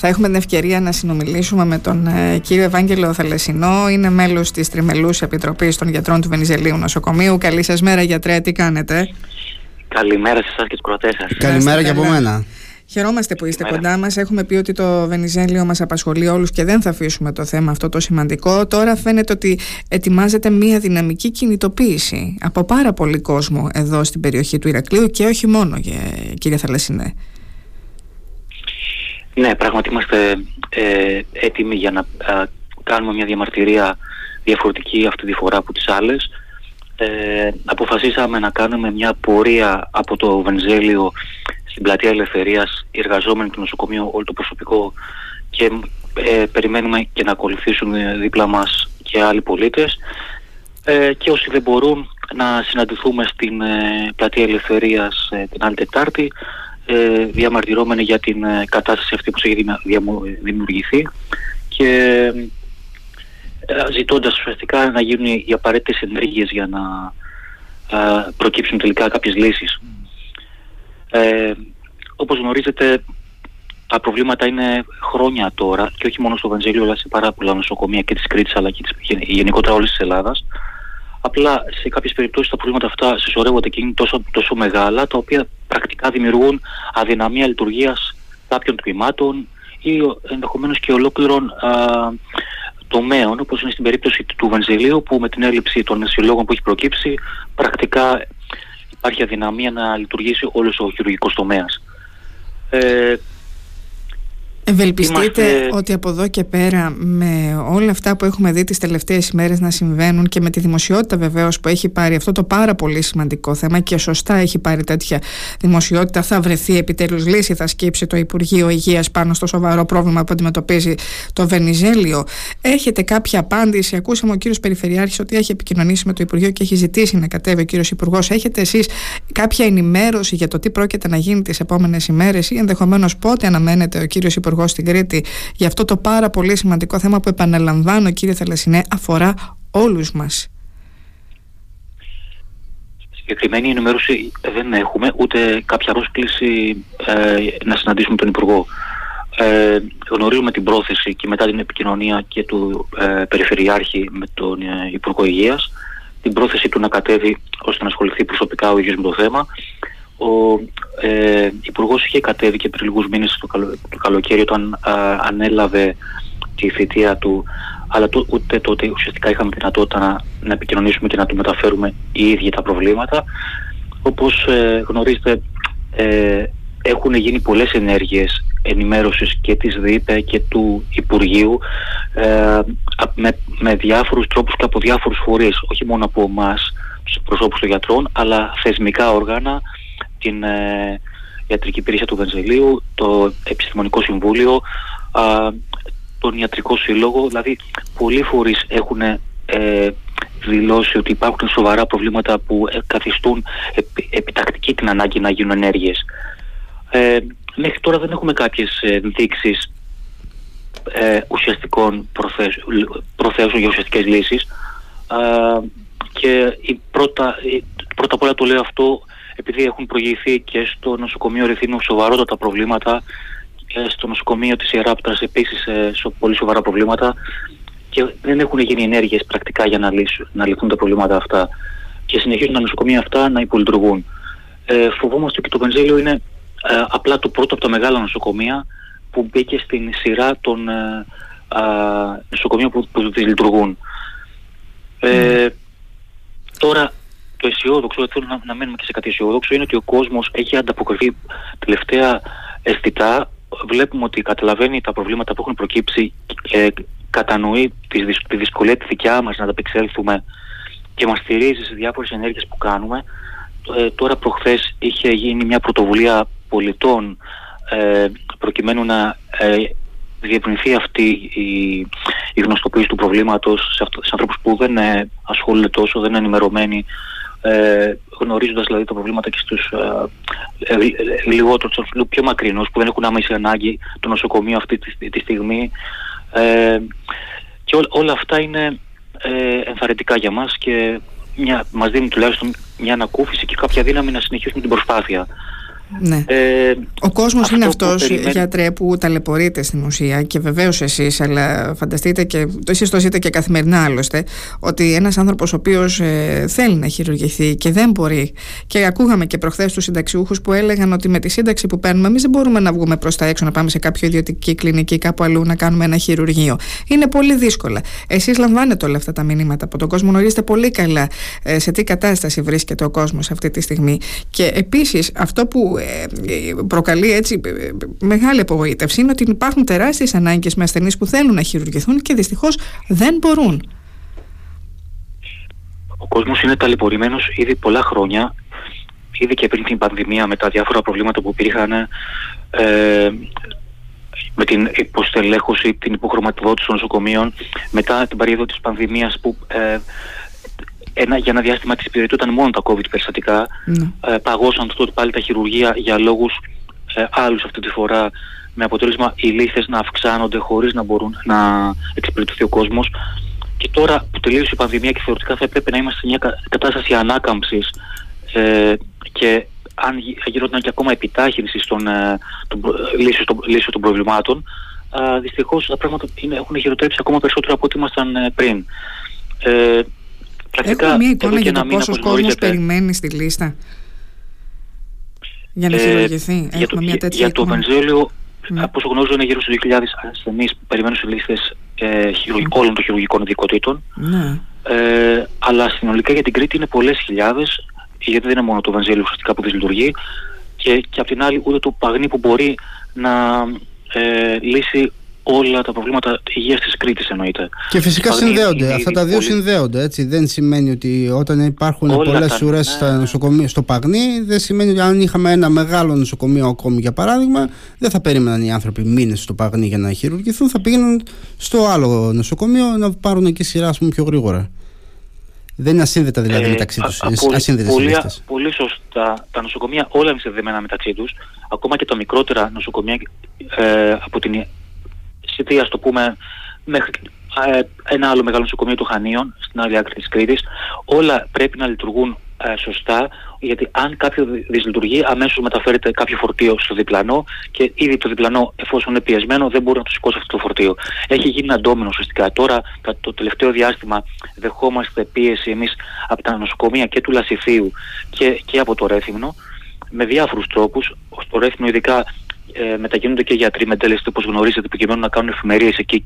Θα έχουμε την ευκαιρία να συνομιλήσουμε με τον ε, κύριο Ευάγγελο Θαλασσινό. Είναι μέλος της Τριμελούς Επιτροπής των Γιατρών του Βενιζελίου Νοσοκομείου. Καλή σας μέρα, γιατρέ, τι κάνετε; Καλημέρα σε εσάς και τους κρατέ σας. Καλημέρα και από μένα. Χαιρόμαστε που είστε κοντά μας. Έχουμε πει ότι το Βενιζέλιο μας απασχολεί όλους και δεν θα αφήσουμε το θέμα αυτό το σημαντικό. Τώρα φαίνεται ότι ετοιμάζεται μια δυναμική κινητοποίηση από πάρα πολύ κόσμο εδώ στην περιοχή του Ηρακλείου και όχι μόνο, κύριε Θαλασσινέ. Ναι, πράγματι είμαστε ε, έτοιμοι για να κάνουμε μια διαμαρτυρία διαφορετική αυτή τη φορά από τις άλλες. Ε, αποφασίσαμε να κάνουμε μια πορεία από το Βενζέλιο στην πλατεία Ελευθερίας, οι εργαζόμενοι του νοσοκομείου, όλο το προσωπικό και ε, περιμένουμε και να ακολουθήσουν δίπλα μας και άλλοι πολίτες ε, και όσοι δεν μπορούν να συναντηθούμε στην ε, πλατεία Ελευθερίας την άλλη Τετάρτη ε, διαμαρτυρώμενοι για την ε, κατάσταση αυτή που έχει δημιουργηθεί και ε, ζητώντας ουσιαστικά να γίνουν οι απαραίτητες ενέργειες για να ε, προκύψουν τελικά κάποιες λύσεις. Ε, όπως γνωρίζετε τα προβλήματα είναι χρόνια τώρα και όχι μόνο στο Βενζέλιο αλλά σε πάρα πολλά νοσοκομεία και της Κρήτης αλλά και της, γενικότερα όλης της Ελλάδας Απλά σε κάποιες περιπτώσεις τα προβλήματα αυτά συσσωρεύονται και είναι τόσο, τόσο μεγάλα τα οποία πρακτικά δημιουργούν αδυναμία λειτουργίας κάποιων τμήματων ή ενδεχομένως και ολόκληρων α, τομέων όπως είναι στην περίπτωση του Βενζελίου που με την έλλειψη των συλλόγων που έχει προκύψει πρακτικά υπάρχει αδυναμία να λειτουργήσει όλος ο χειρουργικός τομέας. Ε, Ευελπιστείτε ότι από εδώ και πέρα με όλα αυτά που έχουμε δει τις τελευταίες ημέρες να συμβαίνουν και με τη δημοσιότητα βεβαίως που έχει πάρει αυτό το πάρα πολύ σημαντικό θέμα και σωστά έχει πάρει τέτοια δημοσιότητα θα βρεθεί επιτέλους λύση, θα σκύψει το Υπουργείο Υγείας πάνω στο σοβαρό πρόβλημα που αντιμετωπίζει το Βενιζέλιο. Έχετε κάποια απάντηση, ακούσαμε ο κύριος Περιφερειάρχης ότι έχει επικοινωνήσει με το Υπουργείο και έχει ζητήσει να κατέβει ο κύριος Υπουργός. Έχετε εσείς κάποια ενημέρωση για το τι πρόκειται να γίνει τις επόμενες ημέρες ή ενδεχομένως πότε αναμένεται ο κύριος Υπουργός στην Κρήτη για αυτό το πάρα πολύ σημαντικό θέμα που επαναλαμβάνω κύριε Θαλασσινέ αφορά όλους μας. Συγκεκριμένη ενημέρωση δεν έχουμε ούτε κάποια πρόσκληση ε, να συναντήσουμε τον Υπουργό. Ε, γνωρίζουμε την πρόθεση και μετά την επικοινωνία και του ε, Περιφερειάρχη με τον ε, Υπουργό Υγείας την πρόθεση του να κατέβει ώστε να ασχοληθεί προσωπικά ο ίδιος με το θέμα ο ε, Υπουργός είχε κατέβει και πριν λίγους μήνες το, καλο, το καλοκαίρι όταν ανέλαβε τη θητεία του, αλλά το, ούτε τότε ουσιαστικά είχαμε δυνατότητα να, να επικοινωνήσουμε και να του μεταφέρουμε οι ίδιοι τα προβλήματα. Όπως ε, γνωρίζετε, ε, έχουν γίνει πολλές ενέργειες ενημέρωσης και της ΔΥΠΕ και του Υπουργείου ε, με, με διάφορους τρόπους και από διάφορους φορείς, όχι μόνο από εμάς τους προσώπους των γιατρών, αλλά θεσμικά όργανα, την ε, Ιατρική Υπηρεσία του Βενζελίου, το Επιστημονικό Συμβούλιο, α, τον Ιατρικό Σύλλογο, δηλαδή πολλοί φορείς έχουν ε, δηλώσει ότι υπάρχουν σοβαρά προβλήματα που ε, καθιστούν επιτακτική την ανάγκη να γίνουν ενέργειες. Ε, μέχρι τώρα δεν έχουμε κάποιες ενδείξεις ε, ουσιαστικών προθέσεων για ουσιαστικές λύσεις και η πρώτα, πρώτα απ' όλα το λέω αυτό επειδή έχουν προηγηθεί και στο νοσοκομείο Ρεθίνου σοβαρότατα προβλήματα και στο νοσοκομείο της Ιεράπτρας επίσης ε, πολύ σοβαρά προβλήματα και δεν έχουν γίνει ενέργειες πρακτικά για να, λύσουν, να λυθούν τα προβλήματα αυτά και συνεχίζουν τα νοσοκομεία αυτά να υπολειτουργούν. Ε, φοβόμαστε ότι το Βενζέλιο είναι ε, απλά το πρώτο από τα μεγάλα νοσοκομεία που μπήκε στην σειρά των ε, νοσοκομείων που, που λειτουργούν. Ε, τώρα το αισιόδοξο, θέλω να, να μένουμε και σε κάτι αισιόδοξο, είναι ότι ο κόσμος έχει ανταποκριθεί τελευταία αισθητά. Βλέπουμε ότι καταλαβαίνει τα προβλήματα που έχουν προκύψει και κατανοεί τη, τη δυσκολία τη δικιά μας να ανταπεξέλθουμε και μας στηρίζει σε διάφορες ενέργειες που κάνουμε. Ε, τώρα προχθές είχε γίνει μια πρωτοβουλία πολιτών ε, προκειμένου να ε, διευρυνθεί αυτή η, η γνωστοποίηση του προβλήματος σε, σε ανθρώπους που δεν ε, ασχολούνται τόσο, δεν είναι ενημερωμένοι ε, γνωρίζοντας δηλαδή τα προβλήματα και στους ε, ε, λιγότερους, πιο μακρινούς που δεν έχουν άμεση ανάγκη το νοσοκομείο αυτή τη, τη στιγμή ε, και ό, όλα αυτά είναι ε, ενθαρρυντικά για μας και μια, μας δίνουν τουλάχιστον μια ανακούφιση και κάποια δύναμη να συνεχίσουμε την προσπάθεια. Ναι. Ε, ο κόσμος είναι αυτός, περιμένει... γιατρέ, που ταλαιπωρείται στην ουσία και βεβαίως εσείς, αλλά φανταστείτε και το εσείς το ζείτε και καθημερινά άλλωστε, ότι ένας άνθρωπος ο οποίος ε, θέλει να χειρουργηθεί και δεν μπορεί. Και ακούγαμε και προχθές τους συνταξιούχους που έλεγαν ότι με τη σύνταξη που παίρνουμε, εμείς δεν μπορούμε να βγούμε προς τα έξω, να πάμε σε κάποιο ιδιωτική κλινική κάπου αλλού να κάνουμε ένα χειρουργείο. Είναι πολύ δύσκολα. Εσείς λαμβάνετε όλα αυτά τα μηνύματα από τον κόσμο, γνωρίζετε πολύ καλά ε, σε τι κατάσταση βρίσκεται ο κόσμος αυτή τη στιγμή. Και επίσης αυτό που ε, προκαλεί έτσι ε, μεγάλη απογοήτευση είναι ότι υπάρχουν τεράστιες ανάγκες με ασθενείς που θέλουν να χειρουργηθούν και δυστυχώς δεν μπορούν. Ο κόσμος είναι ταλαιπωρημένος ήδη πολλά χρόνια ήδη και πριν την πανδημία με τα διάφορα προβλήματα που υπήρχαν ε, με την υποστελέχωση, την υποχρηματοδότηση των νοσοκομείων μετά την περίοδο της πανδημίας που ε, ένα, για ένα διάστημα της υπηρετούταν μόνο τα COVID περιστατικά. Ναι. Ε, παγώσαν τότε πάλι τα χειρουργεία για λόγους ε, άλλους αυτή τη φορά με αποτέλεσμα οι λίστες να αυξάνονται χωρίς να μπορούν να εξυπηρετηθεί ο κόσμος. Και τώρα που τελείωσε η πανδημία και θεωρητικά θα έπρεπε να είμαστε σε μια κατάσταση ανάκαμψης ε, και αν γινόταν και ακόμα επιτάχυνση στον, ε, τον, λύσεως, των, των προβλημάτων, ε, δυστυχώς τα πράγματα είναι, έχουν χειροτρέψει ακόμα περισσότερο από ό,τι ήμασταν ε, πριν. Ε, Έχουμε μια εικόνα για το πόσο κόσμος περιμένει στη λίστα για να ε, χειρουργηθεί. Για, το, μια τέτοια για το Βενζέλιο, ναι. από όσο γνωρίζω, είναι γύρω στου 2.000 ασθενεί που περιμένουν σε λίστες ε, όλων των χειρουργικών ειδικοτήτων. Ναι. Ε, αλλά συνολικά για την Κρήτη είναι πολλές χιλιάδες, γιατί δεν είναι μόνο το Βενζέλιο ουσιαστικά που δυσλειτουργεί. Και, και απ' την άλλη, ούτε το Παγνί που μπορεί να ε, λύσει όλα τα προβλήματα υγείας της Κρήτης εννοείται. Και φυσικά συνδέονται, αυτά τα δύο συνδέονται έτσι. Δεν σημαίνει ότι όταν υπάρχουν πολλές ουρές ναι. στο Παγνί δεν σημαίνει ότι αν είχαμε ένα μεγάλο νοσοκομείο ακόμη για παράδειγμα δεν θα περίμεναν οι άνθρωποι μήνες στο Παγνί για να χειρουργηθούν θα πήγαιναν στο άλλο νοσοκομείο να πάρουν εκεί σειρά πούμε, πιο γρήγορα. Δεν είναι ασύνδετα δηλαδή ε, μεταξύ τους. Πολύ, πολύ σωστά. Τα νοσοκομεία όλα είναι συνδεμένα μεταξύ τους. Ακόμα και τα μικρότερα νοσοκομεία ε, από την City, α το πούμε, μέχρι ε, ένα άλλο μεγάλο νοσοκομείο του Χανίων, στην άλλη άκρη της Κρήτης. Όλα πρέπει να λειτουργούν ε, σωστά, γιατί αν κάποιο δυσλειτουργεί, αμέσως μεταφέρεται κάποιο φορτίο στο διπλανό και ήδη το διπλανό, εφόσον είναι πιεσμένο, δεν μπορεί να το σηκώσει αυτό το φορτίο. Έχει γίνει ένα ντόμινο ουσιαστικά. Τώρα, το τελευταίο διάστημα, δεχόμαστε πίεση εμείς από τα νοσοκομεία και του Λασιθίου και, και από το Ρέθυμνο με διάφορους τρόπους. Στο Ρέθυμνο, ειδικά ε, μετακινούνται και γιατροί με τέλεστη όπως γνωρίζετε προκειμένου να κάνουν εφημερίες εκεί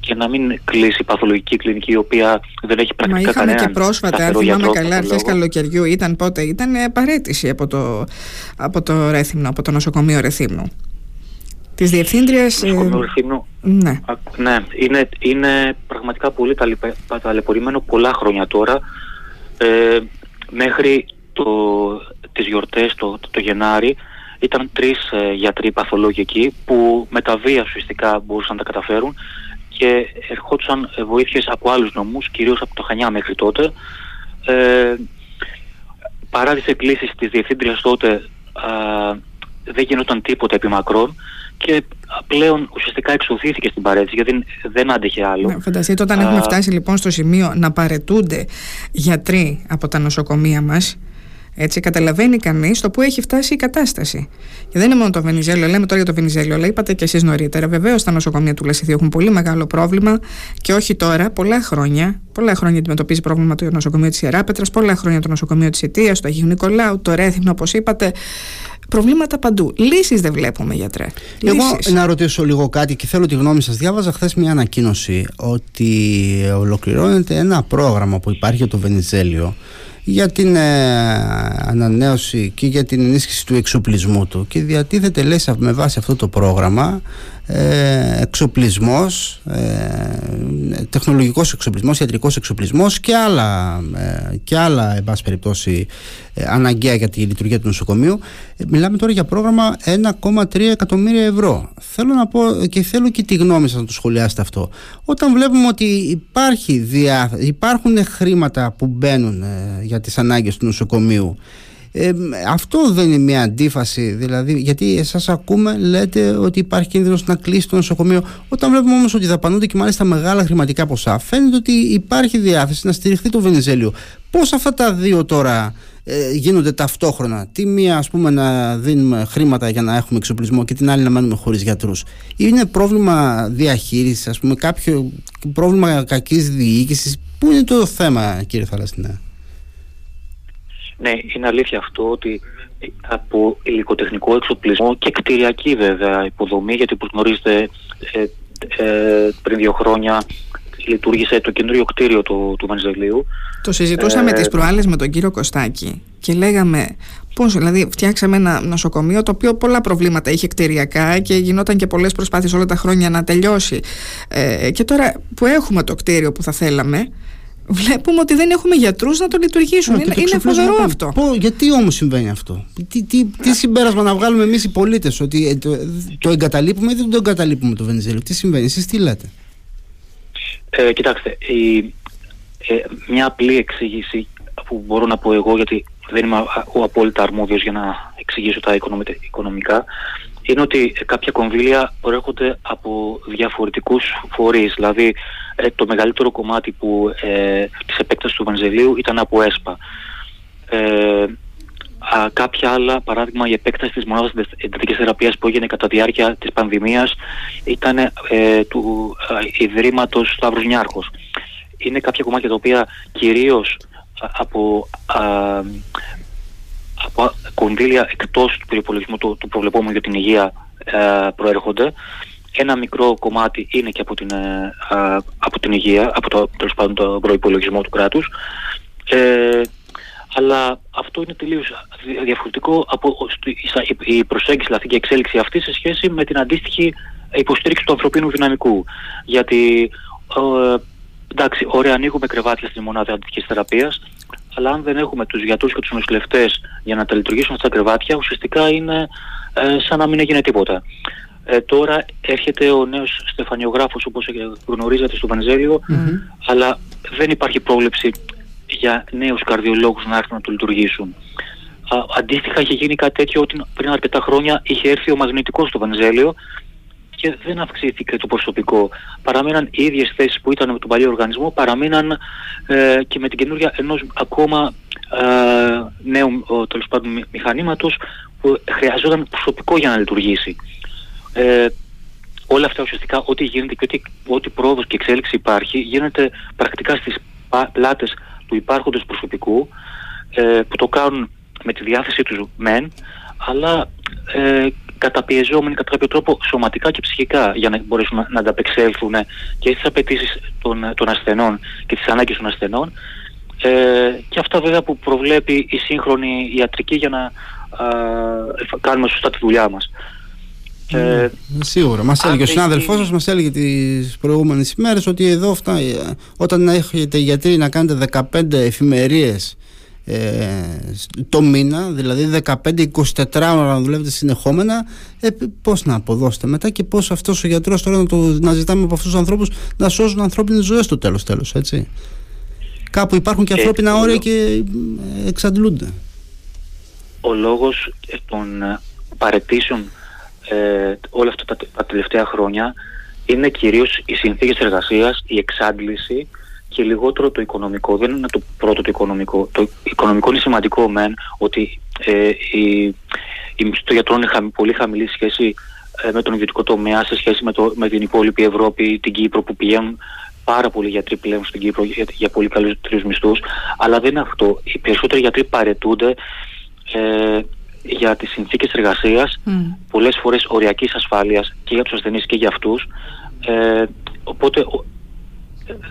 και να μην κλείσει η παθολογική κλινική η οποία δεν έχει πρακτικά κανένα Μα είχαμε και πρόσφατα, αν θυμάμαι καλά, αρχές καλοκαιριού ήταν πότε, ήταν παρέτηση από το, από το Ρέθυμνο, από το νοσοκομείο Ρεθύμνου. Της διευθύντριας... Το νοσοκομείο ε, Ρεθύμνου, ναι. ναι, είναι, είναι πραγματικά πολύ ταλαιπωρημένο πολλά χρόνια τώρα. Ε, μέχρι το, τις γιορτές το, το, το Γενάρη ήταν τρεις ε, γιατροί παθολόγοι εκεί που με τα βία ουσιαστικά μπορούσαν να τα καταφέρουν και ερχόντουσαν ε, βοήθειες από άλλους νομούς, κυρίως από το Χανιά μέχρι τότε. Ε, παρά τις εκκλήσεις της διευθύντριας τότε δεν γινόταν τίποτα επί μακρόν και πλέον ουσιαστικά εξωθήθηκε στην παρέτηση γιατί δεν άντεχε άλλο. Ναι, φανταστείτε όταν έχουμε φτάσει λοιπόν στο σημείο να παρετούνται γιατροί από τα νοσοκομεία μας έτσι, καταλαβαίνει κανείς το που έχει φτάσει η κατάσταση. Και δεν είναι μόνο το Βενιζέλιο, λέμε τώρα για το Βενιζέλιο, αλλά είπατε και εσείς νωρίτερα. Βεβαίως τα νοσοκομεία του Λασιθίου έχουν πολύ μεγάλο πρόβλημα και όχι τώρα, πολλά χρόνια. Πολλά χρόνια αντιμετωπίζει πρόβλημα το νοσοκομείο της Ιεράπετρα, πολλά χρόνια το νοσοκομείο της Αιτίας, το Αγίου Νικολάου, το Ρέθυμνο, όπως είπατε. Προβλήματα παντού. Λύσεις δεν βλέπουμε, γιατρέ. Εγώ Λύσεις. να ρωτήσω λίγο κάτι και θέλω τη γνώμη σας. Διάβαζα χθες μια ανακοίνωση ότι ολοκληρώνεται ένα πρόγραμμα που υπάρχει για το Βενιζέλιο για την ε, ανανέωση και για την ενίσχυση του εξοπλισμού του. Και διατίθεται λέει με βάση αυτό το πρόγραμμα ε, εξοπλισμός, ε, τεχνολογικός εξοπλισμός, ιατρικός εξοπλισμός και άλλα, ε, και άλλα εν πάση περιπτώσει ε, αναγκαία για τη λειτουργία του νοσοκομείου. Ε, μιλάμε τώρα για πρόγραμμα 1,3 εκατομμύρια ευρώ. Θέλω να πω και θέλω και τη γνώμη σας να το σχολιάσετε αυτό. Όταν βλέπουμε ότι υπάρχει διά, υπάρχουν χρήματα που μπαίνουν για τις ανάγκες του νοσοκομείου ε, αυτό δεν είναι μια αντίφαση, δηλαδή, γιατί εσάς ακούμε, λέτε ότι υπάρχει κίνδυνος να κλείσει το νοσοκομείο. Όταν βλέπουμε όμως ότι δαπανούνται και μάλιστα μεγάλα χρηματικά ποσά, φαίνεται ότι υπάρχει διάθεση να στηριχθεί το Βενιζέλιο. Πώς αυτά τα δύο τώρα ε, γίνονται ταυτόχρονα; Τι μία ας πούμε να δίνουμε χρήματα για να έχουμε εξοπλισμό και την άλλη να μένουμε χωρίς γιατρούς. Είναι πρόβλημα διαχείρισης, ας πούμε κάποιο πρόβλημα κακής διοίκησης; Πού είναι το θέμα κύριε Θαλασσινά. Ναι, είναι αλήθεια αυτό ότι από υλικοτεχνικό εξοπλισμό και κτηριακή βέβαια υποδομή, γιατί όπως γνωρίζετε ε, ε, πριν δύο χρόνια λειτουργήσε το καινούριο κτίριο του, του Βενζελίου. Το συζητούσαμε ε, τις προάλλες με τον κύριο Κωστάκη και λέγαμε πώς, δηλαδή φτιάξαμε ένα νοσοκομείο το οποίο πολλά προβλήματα είχε κτηριακά και γινόταν και πολλές προσπάθειες όλα τα χρόνια να τελειώσει. Ε, και τώρα που έχουμε το κτίριο που θα θέλαμε, βλέπουμε ότι δεν έχουμε γιατρούς να το λειτουργήσουν. είναι, είναι φοβερό αυτό. Πω, γιατί όμως συμβαίνει αυτό; Τι, τι, τι συμπέρασμα να βγάλουμε εμείς οι πολίτες ότι ε, το, το εγκαταλείπουμε ή δεν το εγκαταλείπουμε το Βενιζέλο; Τι συμβαίνει, εσείς τι λέτε; Ε, κοιτάξτε, η, ε, μια απλή εξήγηση που μπορώ να πω εγώ γιατί δεν είμαι ο απόλυτα αρμόδιος για να εξηγήσω τα οικονομικά είναι ότι κάποια κονδύλια προέρχονται από διαφορετικούς φορείς. Δηλαδή ε, το μεγαλύτερο κομμάτι που, ε, της επέκτασης του Βανζελίου ήταν από ΕΣΠΑ. Ε, α, κάποια άλλα, παράδειγμα η επέκταση της μονάδας εντατικής θεραπείας που έγινε κατά τη διάρκεια της πανδημίας ήταν ε, του ε, Ιδρύματος Σταύρους Νιάρχος. Είναι κάποια κομμάτια τα οποία κυρίως από από κονδύλια εκτός του προπολογισμού του, του προβλεπόμενου για την υγεία ε, προέρχονται. Ένα μικρό κομμάτι είναι και από την, ε, από την υγεία, από το, τέλος πάντων, το προϋπολογισμό του κράτους. Ε, αλλά αυτό είναι τελείως διαφορετικό από η προσέγγιση δηλαδή και η εξέλιξη αυτή σε σχέση με την αντίστοιχη υποστήριξη του ανθρωπίνου δυναμικού. Γιατί ε, εντάξει, ωραία ανοίγουμε κρεβάτια στην μονάδα αντίστοιχης θεραπείας, αλλά αν δεν έχουμε τους γιατρούς και τους νοσηλευτές για να τα λειτουργήσουν αυτά τα κρεβάτια, ουσιαστικά είναι ε, σαν να μην έγινε τίποτα. Ε, τώρα έρχεται ο νέος στεφανιογράφος όπως γνωρίζετε στο βενζελιο αλλά δεν υπάρχει πρόβλεψη για νέους καρδιολόγους να έρθουν να το λειτουργήσουν. Α, αντίστοιχα είχε γίνει κάτι τέτοιο ότι πριν αρκετά χρόνια είχε έρθει ο μαγνητικός στο Βενζέλιο και δεν αυξήθηκε το προσωπικό. Παραμείναν οι ίδιες θέσεις που ήταν με τον παλιό οργανισμό, παραμείναν ε, και με την καινούργια ενός ακόμα ε, νέου τέλος πάντων μηχανήματος που χρειαζόταν προσωπικό για να λειτουργήσει. Ε, όλα αυτά ουσιαστικά ό,τι γίνεται και ό,τι, ό,τι πρόοδος και εξέλιξη υπάρχει γίνεται πρακτικά στις πλάτες του υπάρχοντος προσωπικού ε, που το κάνουν με τη διάθεσή τους μεν αλλά ε, καταπιεζόμενοι κατά κάποιο τρόπο σωματικά και ψυχικά για να μπορέσουν να, να ανταπεξέλθουν και στις απαιτήσεις των, των ασθενών και τις ανάγκες των ασθενών ε, και αυτά βέβαια που προβλέπει η σύγχρονη ιατρική για να α, κάνουμε σωστά τη δουλειά μας. Ε, Σίγουρα. Μας έλεγε ο συνάδελφός σα, μας έλεγε τις προηγούμενες ημέρες ότι εδώ φτάνει. Όταν έχετε γιατροί να κάνετε 15 εφημερίες ε, το μήνα, δηλαδή 15-24 ώρα να δουλεύετε συνεχόμενα, ε, πώς να αποδώσετε μετά και πώς αυτός ο γιατρός τώρα να, το, να ζητάμε από αυτούς τους ανθρώπους να σώζουν ανθρώπινες ζωές στο τέλος, τέλος, έτσι. Κάπου υπάρχουν και ε, ανθρώπινα όρια και ε, εξαντλούνται. Ο λόγος των ε, παρετήσεων ε, όλα αυτά τα, τα τελευταία χρόνια είναι κυρίως οι συνθήκες εργασίας, η εξάντληση και λιγότερο το οικονομικό. Δεν είναι το πρώτο το οικονομικό. Το οικονομικό είναι σημαντικό μεν ότι ε, η, η μισθή των γιατρών είναι πολύ χαμηλή σχέση ε, με τον ιδιωτικό τομέα σε σχέση με, το, με την υπόλοιπη Ευρώπη, την Κύπρο που πηγαίνουν πάρα πολλοί γιατροί πλέον στην Κύπρο για, για πολύ καλούς τρεις μισθούς. Αλλά δεν είναι αυτό. Οι περισσότεροι γιατροί παρετούνται ε, για τις συνθήκες εργασίας, mm. πολλές φορές οριακής ασφάλειας και για τους ασθενείς και για αυτούς. Ε, οπότε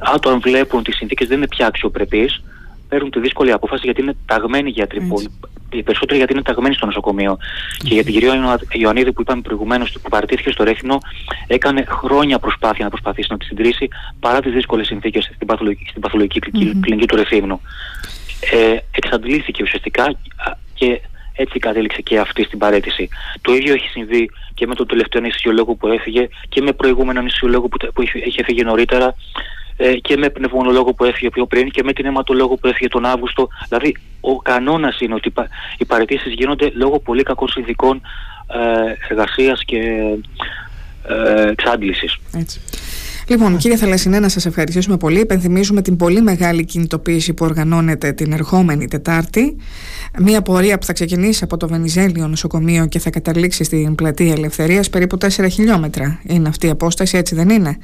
αν βλέπουν ότι οι συνθήκες δεν είναι πια αξιοπρεπείς, παίρνουν τη δύσκολη απόφαση γιατί είναι ταγμένοι γιατροί. Έτσι. Οι περισσότεροι γιατί είναι ταγμένοι στο νοσοκομείο. Και για την κυρία Ιωαννίδη που είπαμε προηγουμένως που παρατήθηκε στο Ρέθινο, έκανε χρόνια προσπάθεια να προσπαθήσει να τη συντηρήσει παρά τις δύσκολες συνθήκες στην παθολογική, στην παθολογική κλινική του Ρεθύμνου. Ε, εξαντλήθηκε ουσιαστικά και έτσι κατέληξε και αυτή στην παρέτηση. Το ίδιο έχει συμβεί και με τον τελευταίο νησιολόγο που έφυγε και με προηγούμενο νησιολόγο που, που είχε φύγει νωρίτερα ε, και με πνευμονολόγο που έφυγε πιο πριν και με την αιματολόγο που έφυγε τον Αύγουστο. Δηλαδή, ο κανόνας είναι ότι οι παρετήσεις γίνονται λόγω πολύ κακών συνδικών ε, εργασίας και ε, εξάντλησης. Λοιπόν, κύριε Θαλασσινέ, να σας ευχαριστήσουμε πολύ. Υπενθυμίζουμε την πολύ μεγάλη κινητοποίηση που οργανώνεται την ερχόμενη Τετάρτη. Μία πορεία που θα ξεκινήσει από το Βενιζέλιο νοσοκομείο και θα καταλήξει στην πλατεία Ελευθερίας. Περίπου 4 χιλιόμετρα είναι αυτή η απόσταση, έτσι δεν είναι;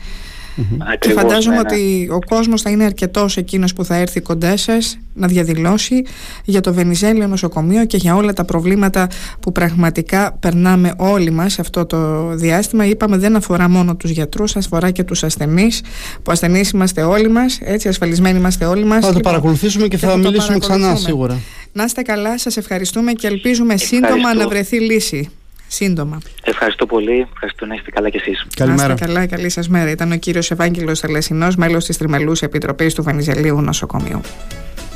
Mm-hmm. Και φαντάζομαι ναι, ναι. ότι ο κόσμος θα είναι αρκετός εκείνος που θα έρθει κοντά σας να διαδηλώσει για το Βενιζέλιο νοσοκομείο και για όλα τα προβλήματα που πραγματικά περνάμε όλοι μας αυτό το διάστημα. Είπαμε δεν αφορά μόνο τους γιατρούς, αφορά και τους ασθενείς, που ασθενείς είμαστε όλοι μας, έτσι ασφαλισμένοι είμαστε όλοι μας. Θα το λοιπόν, παρακολουθήσουμε και, θα, θα μιλήσουμε ξανά σίγουρα. Να είστε καλά, σας ευχαριστούμε και ελπίζουμε σύντομα να βρεθεί λύση σύντομα. Ευχαριστώ πολύ. Ευχαριστώ να είστε καλά κι εσείς. Καλημέρα. Να είστε καλά, καλή σας μέρα. Ήταν ο κύριος Ευάγγελος Θελεσινός, μέλος της Τριμελούς Επιτροπής του Βενιζελίου Νοσοκομείου.